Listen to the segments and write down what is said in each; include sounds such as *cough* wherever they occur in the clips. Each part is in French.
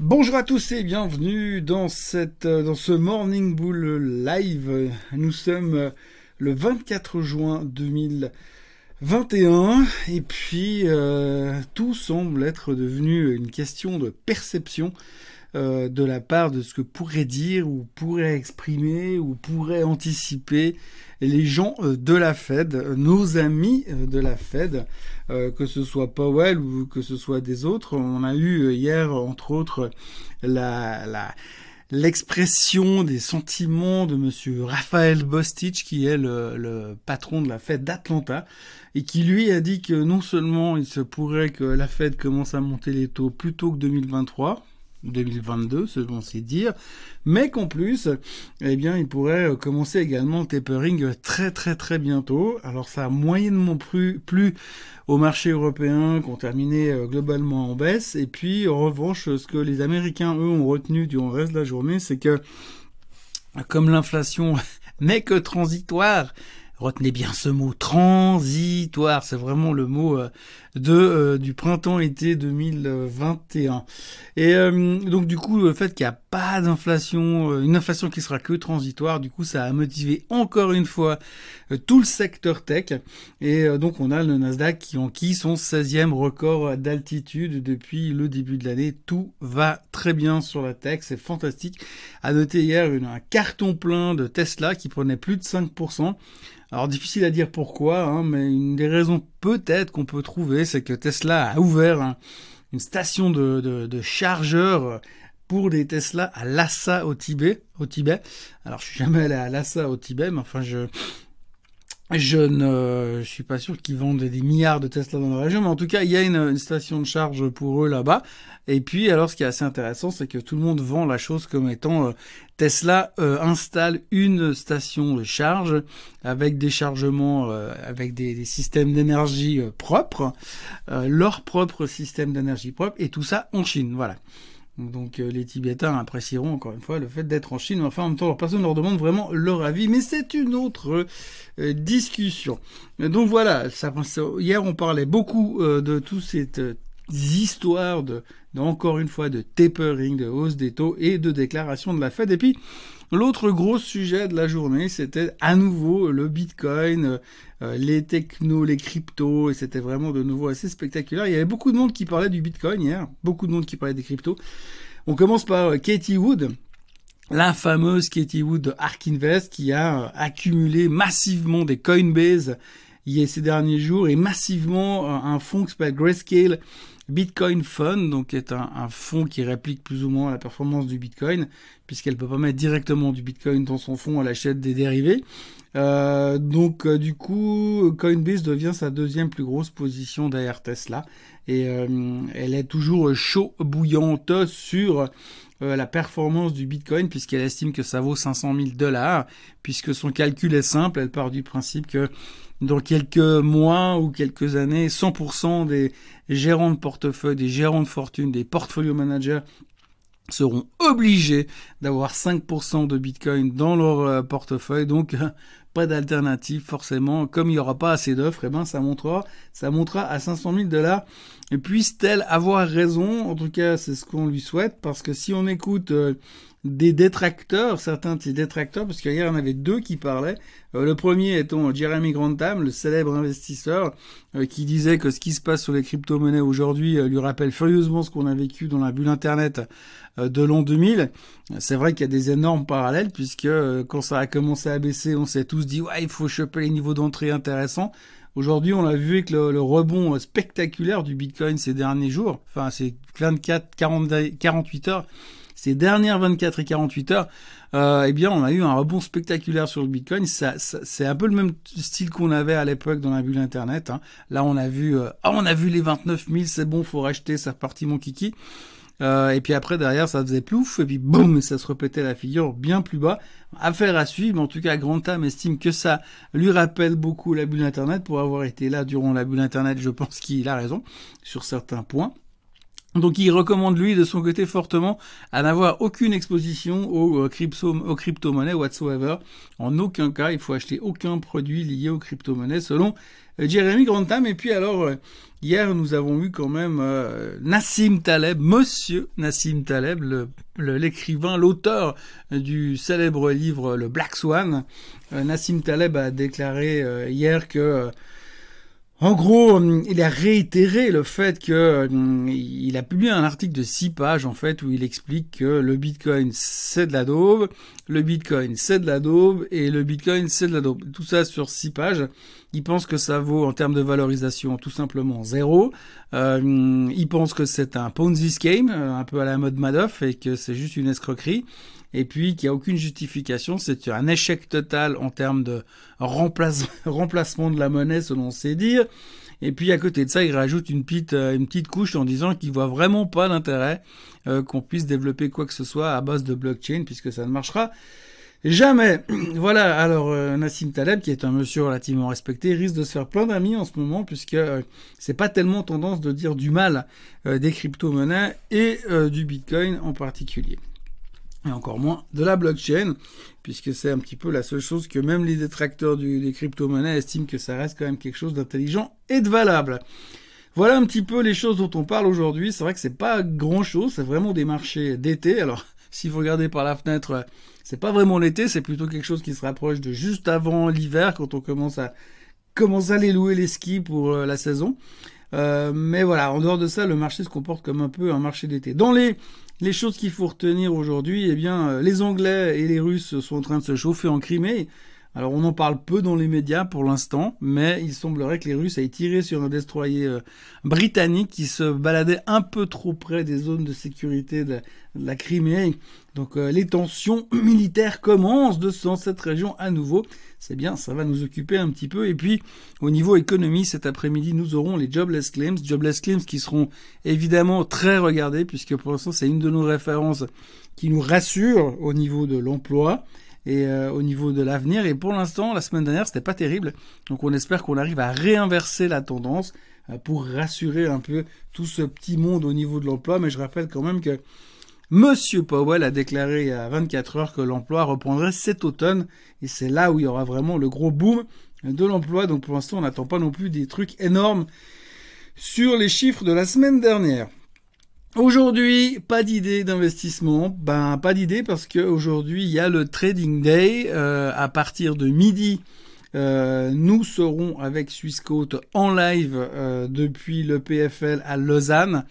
Bonjour à tous et bienvenue dans cette euh, dans ce Morning Bull live. Nous sommes euh, le 24 juin 2021 et puis euh, tout semble être devenu une question de perception de la part de ce que pourrait dire ou pourrait exprimer ou pourrait anticiper les gens de la Fed, nos amis de la Fed, que ce soit Powell ou que ce soit des autres. On a eu hier, entre autres, la, la l'expression des sentiments de monsieur Raphaël Bostich, qui est le, le patron de la Fed d'Atlanta, et qui lui a dit que non seulement il se pourrait que la Fed commence à monter les taux plus tôt que 2023, 2022, selon ses dires, mais qu'en plus, eh bien, il pourrait euh, commencer également le tapering très très très bientôt. Alors ça a moyennement plu, plus au marché européen qui ont terminé euh, globalement en baisse. Et puis, en revanche, ce que les Américains, eux, ont retenu durant le reste de la journée, c'est que comme l'inflation *laughs* n'est que transitoire, Retenez bien ce mot transitoire, c'est vraiment le mot euh, de euh, du printemps-été 2021. Et euh, donc du coup, le fait qu'il n'y a pas d'inflation, une inflation qui sera que transitoire, du coup, ça a motivé encore une fois tout le secteur tech. Et donc on a le Nasdaq qui qui son 16e record d'altitude depuis le début de l'année. Tout va très bien sur la tech, c'est fantastique. À noter hier un carton plein de Tesla qui prenait plus de 5%. Alors difficile à dire pourquoi, hein, mais une des raisons peut-être qu'on peut trouver, c'est que Tesla a ouvert une station de, de, de chargeurs pour des Tesla à Lhasa au Tibet. Au Tibet. Alors je suis jamais allé à Lhasa au Tibet, mais enfin je je ne je suis pas sûr qu'ils vendent des milliards de Tesla dans la région, mais en tout cas, il y a une, station de charge pour eux là-bas. Et puis, alors, ce qui est assez intéressant, c'est que tout le monde vend la chose comme étant euh, Tesla euh, installe une station de charge avec des chargements, euh, avec des, des systèmes d'énergie propres, leur propre système d'énergie propre, et tout ça en Chine. Voilà. Donc euh, les Tibétains apprécieront encore une fois le fait d'être en Chine. Enfin, en même temps, personne ne leur demande vraiment leur avis, mais c'est une autre euh, discussion. Donc voilà, ça, hier on parlait beaucoup euh, de toutes ces histoires de, de, encore une fois, de tapering, de hausse des taux et de déclaration de la Fed. Et puis L'autre gros sujet de la journée, c'était à nouveau le Bitcoin, euh, les technos, les cryptos, et c'était vraiment de nouveau assez spectaculaire. Il y avait beaucoup de monde qui parlait du Bitcoin hier, beaucoup de monde qui parlait des cryptos. On commence par euh, Katie Wood, la fameuse Katie Wood de Ark Invest qui a euh, accumulé massivement des Coinbase ces derniers jours et massivement un fonds qui s'appelle Grayscale Bitcoin Fund, donc est un, un, fonds qui réplique plus ou moins la performance du Bitcoin, puisqu'elle peut pas mettre directement du Bitcoin dans son fonds, elle achète des dérivés. Euh, donc euh, du coup, Coinbase devient sa deuxième plus grosse position derrière Tesla, et euh, elle est toujours chaud bouillante sur la performance du Bitcoin, puisqu'elle estime que ça vaut 500 000 dollars, puisque son calcul est simple, elle part du principe que dans quelques mois ou quelques années, 100% des gérants de portefeuille, des gérants de fortune, des portfolio managers seront obligés d'avoir 5% de Bitcoin dans leur euh, portefeuille. Donc, pas d'alternative forcément. Comme il n'y aura pas assez d'offres, eh ben ça montera, ça montera à 500 000 dollars. Et puisse-t-elle avoir raison? En tout cas, c'est ce qu'on lui souhaite, parce que si on écoute euh, des détracteurs, certains de ces détracteurs, parce qu'hier il y en avait deux qui parlaient. Euh, le premier étant Jeremy Grantham, le célèbre investisseur, euh, qui disait que ce qui se passe sur les crypto-monnaies aujourd'hui euh, lui rappelle furieusement ce qu'on a vécu dans la bulle Internet de l'an 2000. C'est vrai qu'il y a des énormes parallèles, puisque quand ça a commencé à baisser, on s'est tous dit, ouais, il faut choper les niveaux d'entrée intéressants. Aujourd'hui, on a vu avec le, le, rebond spectaculaire du Bitcoin ces derniers jours, enfin ces 24, 40, 48 heures, ces dernières 24 et 48 heures, euh, eh bien, on a eu un rebond spectaculaire sur le Bitcoin. Ça, ça, c'est un peu le même style qu'on avait à l'époque dans la bulle Internet. Hein. Là, on a vu, euh, ah, on a vu les 29 000, c'est bon, faut racheter, c'est reparti mon kiki. Euh, et puis après derrière ça faisait plouf et puis boum ça se répétait la figure bien plus bas. Affaire à suivre, en tout cas Grantham estime que ça lui rappelle beaucoup la bulle internet pour avoir été là durant la bulle internet. Je pense qu'il a raison sur certains points. Donc il recommande lui de son côté fortement à n'avoir aucune exposition aux, euh, crypto-monnaies whatsoever. En aucun cas, il faut acheter aucun produit lié aux crypto-monnaies selon Jeremy Grantham. Et puis alors, hier, nous avons eu quand même Nassim Taleb, Monsieur Nassim Taleb, l'écrivain, l'auteur du célèbre livre Le Black Swan. Nassim Taleb a déclaré hier que en gros, hum, il a réitéré le fait que hum, il a publié un article de six pages en fait où il explique que le Bitcoin c'est de la daube, le Bitcoin c'est de la daube et le Bitcoin c'est de la daube. Tout ça sur six pages. Il pense que ça vaut en termes de valorisation tout simplement zéro. Euh, il pense que c'est un Ponzi scheme, euh, un peu à la mode Madoff et que c'est juste une escroquerie et puis qu'il n'y a aucune justification, c'est un échec total en termes de *laughs* remplacement de la monnaie selon ses dires. Et puis à côté de ça, il rajoute une petite, euh, une petite couche en disant qu'il voit vraiment pas d'intérêt euh, qu'on puisse développer quoi que ce soit à base de blockchain puisque ça ne marchera jamais. *clears throat* Voilà. Alors euh, Nassim Taleb, qui est un monsieur relativement respecté, risque de se faire plein d'amis en ce moment puisque c'est pas tellement tendance de dire du mal des crypto-monnaies et du Bitcoin en particulier et encore moins de la blockchain, puisque c'est un petit peu la seule chose que même les détracteurs des crypto-monnaies estiment que ça reste quand même quelque chose d'intelligent et de valable. Voilà un petit peu les choses dont on parle aujourd'hui. C'est vrai que c'est pas grand chose, c'est vraiment des marchés d'été. Alors, *laughs* si vous regardez par la fenêtre, c'est pas vraiment l'été, c'est plutôt quelque chose qui se rapproche de juste avant l'hiver, quand on commence à commence à aller louer les skis pour euh, la saison. Euh, mais voilà, en dehors de ça, le marché se comporte comme un peu un marché d'été. Dans les les choses qu'il faut retenir aujourd'hui, eh bien, euh, les Anglais et les Russes sont en train de se chauffer en Crimée. Alors on en parle peu dans les médias pour l'instant, mais il semblerait que les Russes aient tiré sur un destroyer euh, britannique qui se baladait un peu trop près des zones de sécurité de, la Crimée. Donc euh, les tensions *clears throat* militaires commencent de, dans cette région à nouveau. C'est bien, ça va nous occuper un petit peu. Et puis au niveau économie, cet après-midi, nous aurons les jobless claims. Jobless claims qui seront évidemment très regardés puisque pour l'instant c'est une de nos références qui nous rassure au niveau de l'emploi et euh, au niveau de l'avenir. Et pour l'instant, la semaine dernière, c'était pas terrible. Donc on espère qu'on arrive à réinverser la tendance euh, pour rassurer un peu tout ce petit monde au niveau de l'emploi. Mais je rappelle quand même que Monsieur Powell a déclaré il y a 24 heures que l'emploi reprendrait cet automne. Et c'est là où il y aura vraiment le gros boom de l'emploi. Donc pour l'instant, on n'attend pas non plus des trucs énormes sur les chiffres de la semaine dernière. Aujourd'hui, pas d'idée d'investissement. Ben, pas d'idée parce qu'aujourd'hui, il y a le trading day euh, à partir de midi. Euh, nous serons avec Swissquote en live euh, depuis le PFL à Lausanne,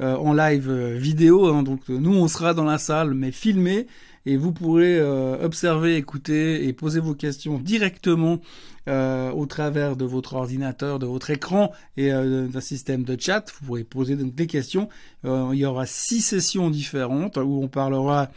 en live vidéo. Hein. donc nous, on sera dans la salle, mais filmé et vous pourrez euh, observer, écouter et poser vos questions directement euh, au travers de votre ordinateur, de votre écran et euh, d'un système de chat. Vous pourrez poser des questions. il y aura six sessions différentes où on parlera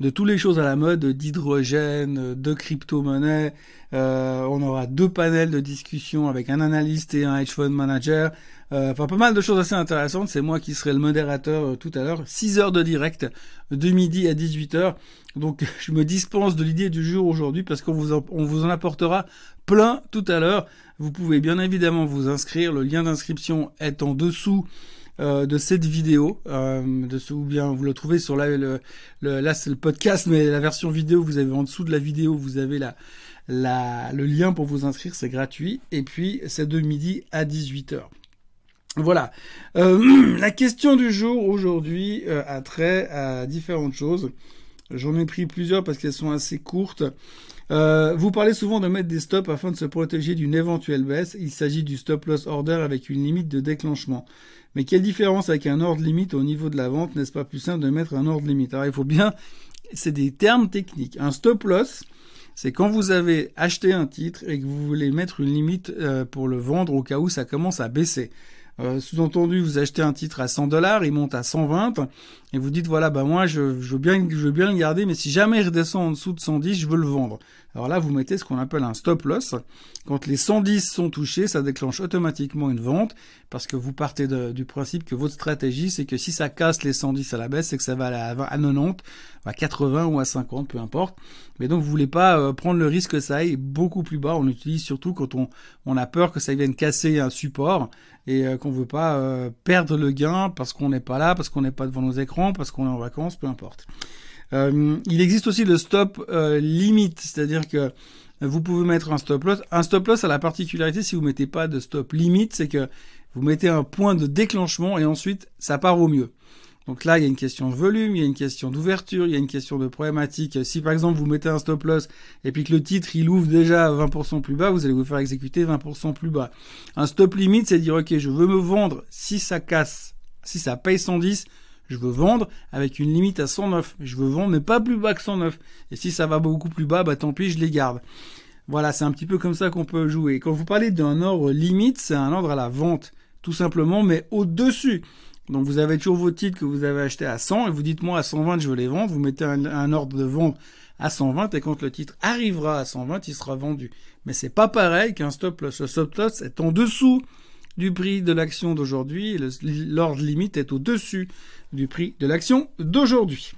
de toutes les choses à la mode, d'hydrogène, de crypto-monnaie. on aura deux panels de discussion avec un analyste et un hedge fund manager. Euh, enfin, pas mal de choses assez intéressantes. C'est moi qui serai le modérateur euh, tout à l'heure. 6 heures de direct de midi à 18 heures. Donc, *laughs* je me dispense de l'idée du jour aujourd'hui parce qu'on vous, en, on vous en apportera plein tout à l'heure. Vous pouvez bien évidemment vous inscrire. Le lien d'inscription est en dessous euh, de cette vidéo, euh, ou bien vous le trouvez sur la, le, là c'est le podcast, mais la version vidéo, vous avez en dessous de la vidéo, vous avez la, le lien pour vous inscrire, c'est gratuit, et puis c'est de midi à 18h. Voilà. Euh, *clears throat* la question du jour aujourd'hui euh, a trait à différentes choses. J'en ai pris plusieurs parce qu'elles sont assez courtes. Euh, vous parlez souvent de mettre des stops afin de se protéger d'une éventuelle baisse. Il s'agit du stop loss order avec une limite de déclenchement. Mais quelle différence avec un ordre limite au niveau de la vente? N'est-ce pas plus simple de mettre un ordre limite? Alors il faut bien, c'est des termes techniques. Un stop loss, c'est quand vous avez acheté un titre et que vous voulez mettre une limite pour le vendre au cas où ça commence à baisser. Euh, sous-entendu, vous achetez un titre à 100 dollars, il monte à 120, et vous dites voilà, bah moi je, veux bien, je veux bien le garder, mais si jamais il redescend en dessous de 110, je veux le vendre. Alors là, vous mettez ce qu'on appelle un stop loss. Quand les 110 sont touchés, ça déclenche automatiquement une vente parce que vous partez du principe que votre stratégie, c'est que si ça casse les 110 à la baisse, c'est que ça va à, à 90, à 80 ou à 50, peu importe. Mais donc, vous voulez pas euh, prendre le risque que ça aille beaucoup plus bas. On l'utilise surtout quand on, on a peur que ça vienne casser un support et euh, qu'on veut pas euh, perdre le gain parce qu'on n'est pas là, parce qu'on n'est pas devant nos écrans, parce qu'on est en vacances, peu importe. Euh, il existe aussi le stop euh, limite, c'est-à-dire que vous pouvez mettre un stop loss. Un stop loss a la particularité si vous mettez pas de stop limite, c'est que vous mettez un point de déclenchement et ensuite ça part au mieux. Donc là, il y a une question de volume, il y a une question d'ouverture, il y a une question de problématique. Si par exemple vous mettez un stop loss et puis que le titre il ouvre déjà 20% plus bas, vous allez vous faire exécuter 20% plus bas. Un stop limite, c'est dire ok, je veux me vendre si ça casse, si ça paye 110, je veux vendre avec une limite à 109. Je veux vendre mais pas plus bas que 109. Et si ça va beaucoup plus bas, bah tant pis, je les garde. Voilà, c'est un petit peu comme ça qu'on peut jouer. Quand vous parlez d'un ordre limite, c'est un ordre à la vente, tout simplement, mais au-dessus. Donc vous avez toujours vos titres que vous avez achetés à 100 et vous dites moi à 120 je veux les vendre, vous mettez un, ordre de vente à 120 et quand le titre arrivera à 120 il sera vendu. Mais c'est pas pareil qu'un stop loss. Le stop loss est en dessous du prix de l'action d'aujourd'hui, l'ordre limite est au-dessus du prix de l'action d'aujourd'hui.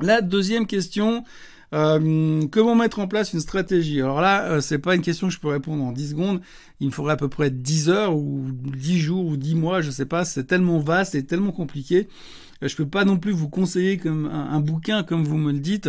La deuxième question, euh, comment mettre en place une stratégie? Alors là, euh, c'est pas une question que je peux répondre en 10 secondes. Il me faudrait à peu près 10 heures ou 10 jours ou 10 mois, je sais pas. C'est tellement vaste et tellement compliqué. Euh, je peux pas non plus vous conseiller comme un bouquin comme vous me le dites.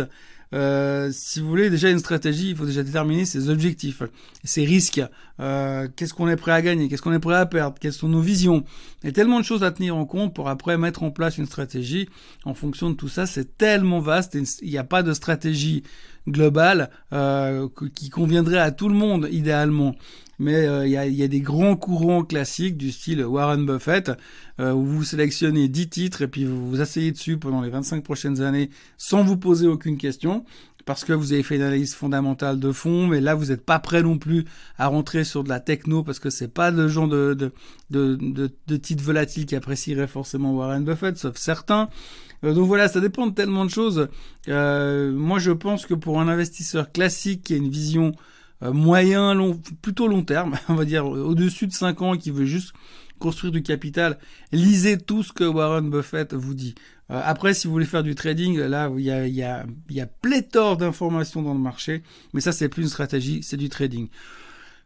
Euh, si vous voulez déjà une stratégie, il faut déjà déterminer ses objectifs, ses risques, euh, qu'est-ce qu'on est prêt à gagner, qu'est-ce qu'on est prêt à perdre, quelles sont nos visions? Il y a tellement de choses à tenir en compte pour après mettre en place une stratégie en fonction de tout ça. C'est tellement vaste il n'y a pas de stratégie globale euh, qui conviendrait à tout le monde idéalement mais euh, il y, a, y, a, des grands courants classiques du style Warren Buffett, euh, où vous sélectionnez 10 titres et puis vous vous asseyez dessus pendant les 25 prochaines années sans vous poser aucune question, parce que vous avez fait une analyse fondamentale de fond, mais là vous n'êtes pas prêt non plus à rentrer sur de la techno, parce que c'est pas le genre de, de, de, de, de titre volatile qui apprécierait forcément Warren Buffett, sauf certains. Euh, donc voilà, ça dépend de tellement de choses. moi je pense que pour un investisseur classique qui a une vision euh, moyen, long, plutôt long terme, *laughs* on va dire au-dessus de 5 ans, qui veut juste construire du capital, lisez tout ce que Warren Buffett vous dit. Euh, après, si vous voulez faire du trading, là, il y a, il y a, y a pléthore d'informations dans le marché, mais ça, c'est plus une stratégie, c'est du trading.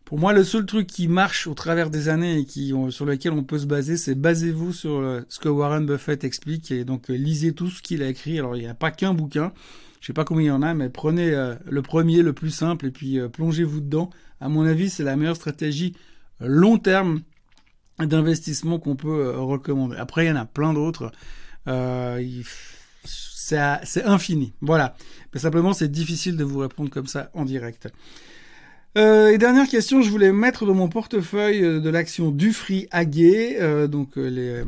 Pour moi, le seul truc qui marche au travers des années et qui, sur lequel on peut se baser, c'est basez-vous sur euh, ce que Warren Buffett explique et donc lisez tout ce qu'il a écrit. Alors, il n'y a pas qu'un bouquin. Je sais pas combien il y en a, mais prenez euh, le premier, le plus simple, et puis euh, plongez-vous dedans. À mon avis, c'est la meilleure stratégie long terme d'investissement qu'on peut euh, recommander. Après, il y en a plein d'autres. c'est infini. Voilà. Mais simplement, c'est difficile de vous répondre comme ça en direct. et dernière question, je voulais mettre dans mon portefeuille de l'action Dufry Aguet, donc les,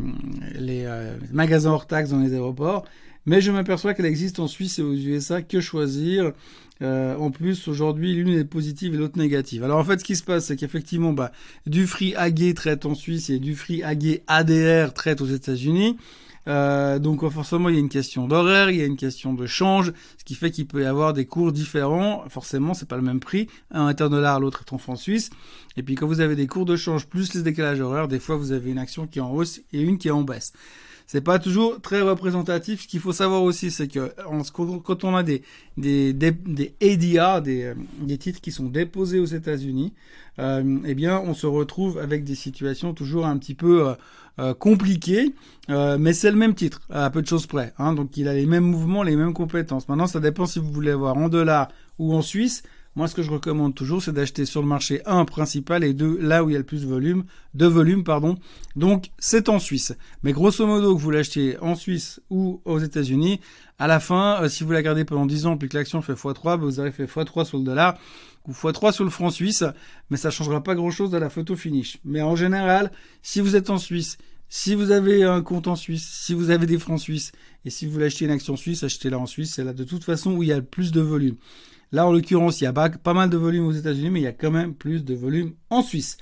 les magasins hors taxes dans les aéroports mais je m'aperçois qu'elle existe en Suisse et aux USA. Que choisir? Euh, En plus, aujourd'hui, l'une est positive et l'autre négative. Alors en fait, ce qui se passe, c'est qu'effectivement, bah, du free AG traite en Suisse et du free AG ADR traite aux États-Unis. Euh, donc forcément, il y a une question d'horaire, il y a une question de change, ce qui fait qu'il peut y avoir des cours différents. Forcément, c'est pas le même prix. Un est en dollars, l'autre est en francs suisses. Et puis quand vous avez des cours de change plus les décalages horaires, des fois vous avez une action qui est en hausse et une qui est en baisse c'est pas toujours très représentatif. Ce qu'il faut savoir aussi, c'est que quand on a des des des, des ADR, des, euh, des titres qui sont déposés aux États-Unis, euh, eh bien, on se retrouve avec des situations toujours un petit peu euh, compliquées, mais c'est le même titre à peu de choses près. Hein, donc, il a les mêmes mouvements, les mêmes compétences. Maintenant, ça dépend si vous voulez avoir en dollars ou en Suisse. Moi, ce que je recommande toujours, c'est d'acheter sur le marché un principal et deux là où il y a le plus de volume, de volume, pardon. Donc, c'est en Suisse. Mais grosso modo, que vous l'achetiez en Suisse ou aux États-Unis, à la fin, euh, si vous la gardez pendant 10 ans puis que l'action fait x3, bah, vous avez fait x3 sur le dollar ou x3 sur le franc suisse, mais ça changera pas grand chose à la photo finish. Mais en général, si vous êtes en Suisse, si vous avez un compte en Suisse, si vous avez des francs suisses, et si vous voulez acheter une action suisse, achetez-la en Suisse, c'est là de toute façon où il y a le plus de volume. Là, en l'occurrence, il y a pas, mal de volume aux États-Unis, mais il y a quand même plus de volume en Suisse.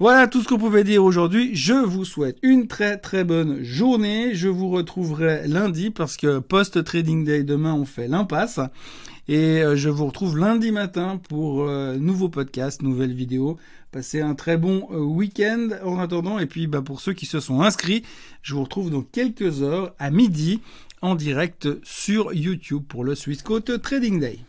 Voilà tout ce qu'on pouvait dire aujourd'hui. Je vous souhaite une très très bonne journée. Je vous retrouverai lundi parce que post-trading day demain on fait l'impasse. Et euh, je vous retrouve lundi matin pour euh, nouveau podcast, nouvelle vidéo. Passez un très bon euh, week-end en attendant. Et puis bah, pour ceux qui se sont inscrits, je vous retrouve dans quelques heures à midi en direct sur YouTube pour le Swiss Trading Day.